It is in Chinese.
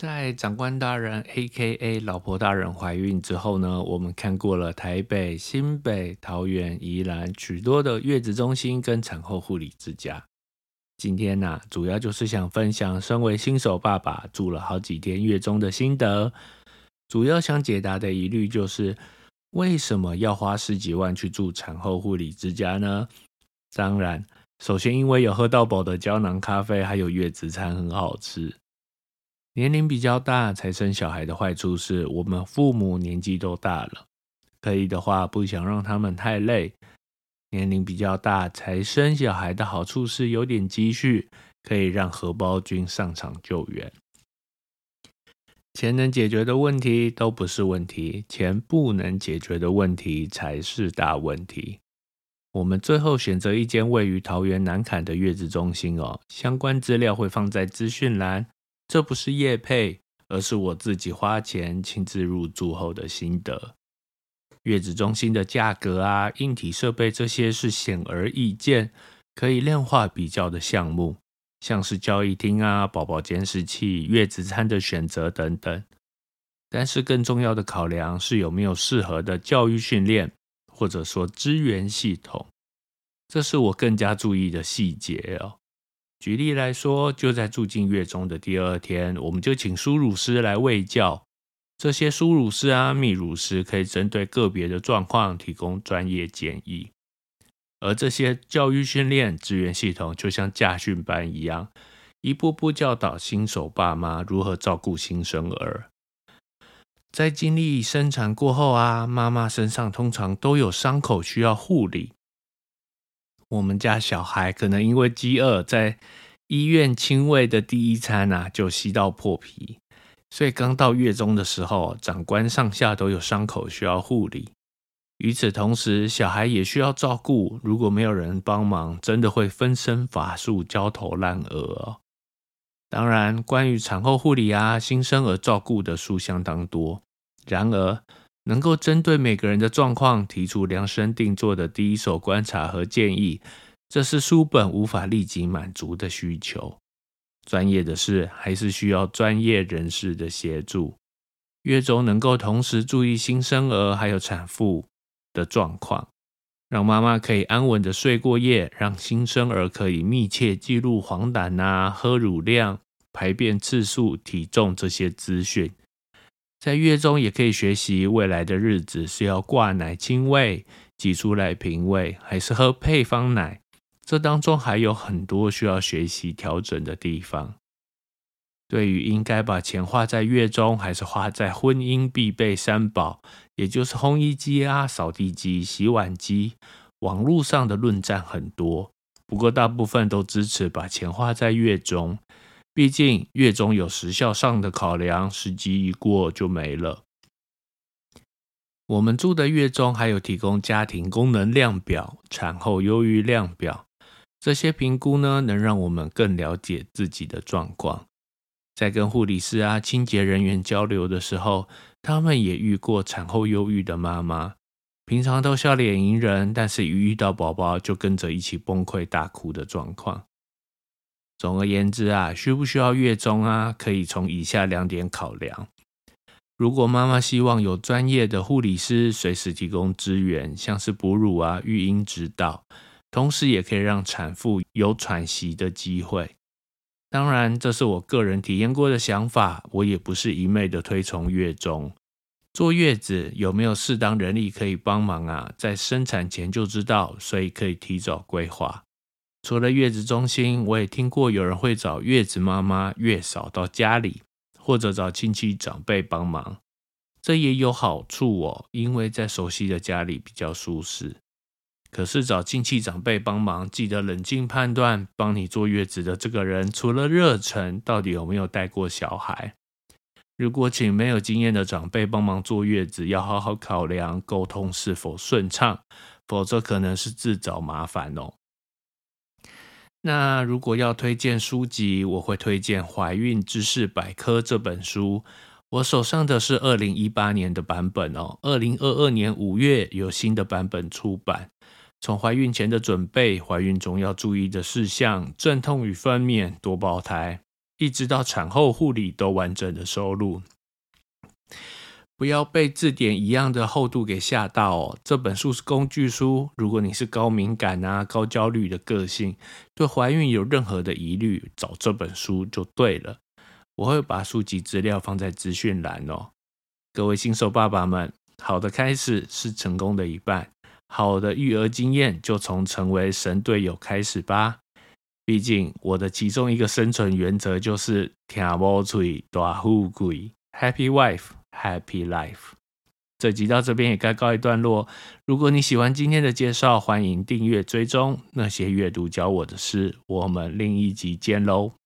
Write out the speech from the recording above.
在长官大人 （A.K.A. 老婆大人）怀孕之后呢，我们看过了台北、新北、桃园、宜兰许多的月子中心跟产后护理之家。今天呢，主要就是想分享身为新手爸爸住了好几天月中的心得。主要想解答的疑虑就是，为什么要花十几万去住产后护理之家呢？当然，首先因为有喝到饱的胶囊咖啡，还有月子餐很好吃。年龄比较大才生小孩的坏处是，我们父母年纪都大了，可以的话不想让他们太累。年龄比较大才生小孩的好处是有点积蓄，可以让荷包君上场救援。钱能解决的问题都不是问题，钱不能解决的问题才是大问题。我们最后选择一间位于桃园南坎的月子中心哦，相关资料会放在资讯栏。这不是业配，而是我自己花钱亲自入住后的心得。月子中心的价格啊、硬体设备这些是显而易见、可以量化比较的项目，像是交易厅啊、宝宝监视器、月子餐的选择等等。但是更重要的考量是有没有适合的教育训练，或者说资源系统，这是我更加注意的细节哦。举例来说，就在住进月中的第二天，我们就请输乳师来喂教。这些输乳师啊、泌乳师可以针对个别的状况提供专业建议。而这些教育训练资源系统，就像驾训班一样，一步步教导新手爸妈如何照顾新生儿。在经历生产过后啊，妈妈身上通常都有伤口需要护理。我们家小孩可能因为饥饿，在医院亲喂的第一餐啊，就吸到破皮，所以刚到月中的时候，长官上下都有伤口需要护理。与此同时，小孩也需要照顾，如果没有人帮忙，真的会分身乏术、焦头烂额。当然，关于产后护理啊、新生儿照顾的书相当多，然而。能够针对每个人的状况提出量身定做的第一手观察和建议，这是书本无法立即满足的需求。专业的事还是需要专业人士的协助。月中能够同时注意新生儿还有产妇的状况，让妈妈可以安稳的睡过夜，让新生儿可以密切记录黄疸啊、喝乳量、排便次数、体重这些资讯。在月中也可以学习未来的日子是要挂奶亲喂、挤出来平喂，还是喝配方奶？这当中还有很多需要学习调整的地方。对于应该把钱花在月中，还是花在婚姻必备三宝，也就是烘衣机啊、扫地机、洗碗机，网络上的论战很多，不过大部分都支持把钱花在月中。毕竟月中有时效上的考量，时机一过就没了。我们住的月中还有提供家庭功能量表、产后忧郁量表，这些评估呢，能让我们更了解自己的状况。在跟护理师啊、清洁人员交流的时候，他们也遇过产后忧郁的妈妈，平常都笑脸迎人，但是一遇到宝宝就跟着一起崩溃大哭的状况。总而言之啊，需不需要月中啊？可以从以下两点考量。如果妈妈希望有专业的护理师随时提供支援，像是哺乳啊、育婴指导，同时也可以让产妇有喘息的机会。当然，这是我个人体验过的想法，我也不是一昧的推崇月中。坐月子有没有适当人力可以帮忙啊？在生产前就知道，所以可以提早规划。除了月子中心，我也听过有人会找月子妈妈月嫂到家里，或者找亲戚长辈帮忙。这也有好处哦，因为在熟悉的家里比较舒适。可是找亲戚长辈帮忙，记得冷静判断，帮你坐月子的这个人，除了热忱，到底有没有带过小孩？如果请没有经验的长辈帮忙坐月子，要好好考量沟通是否顺畅，否则可能是自找麻烦哦。那如果要推荐书籍，我会推荐《怀孕知识百科》这本书。我手上的是二零一八年的版本哦，二零二二年五月有新的版本出版。从怀孕前的准备、怀孕中要注意的事项、阵痛与分娩、多胞胎，一直到产后护理都完整的收录。不要被字典一样的厚度给吓到哦！这本书是工具书，如果你是高敏感啊、高焦虑的个性，对怀孕有任何的疑虑，找这本书就对了。我会把书籍资料放在资讯栏哦。各位新手爸爸们，好的开始是成功的一半，好的育儿经验就从成为神队友开始吧。毕竟我的其中一个生存原则就是听无嘴大富贵，Happy Wife。Happy life，这集到这边也该告一段落。如果你喜欢今天的介绍，欢迎订阅追踪那些阅读教我的事。我们另一集见喽。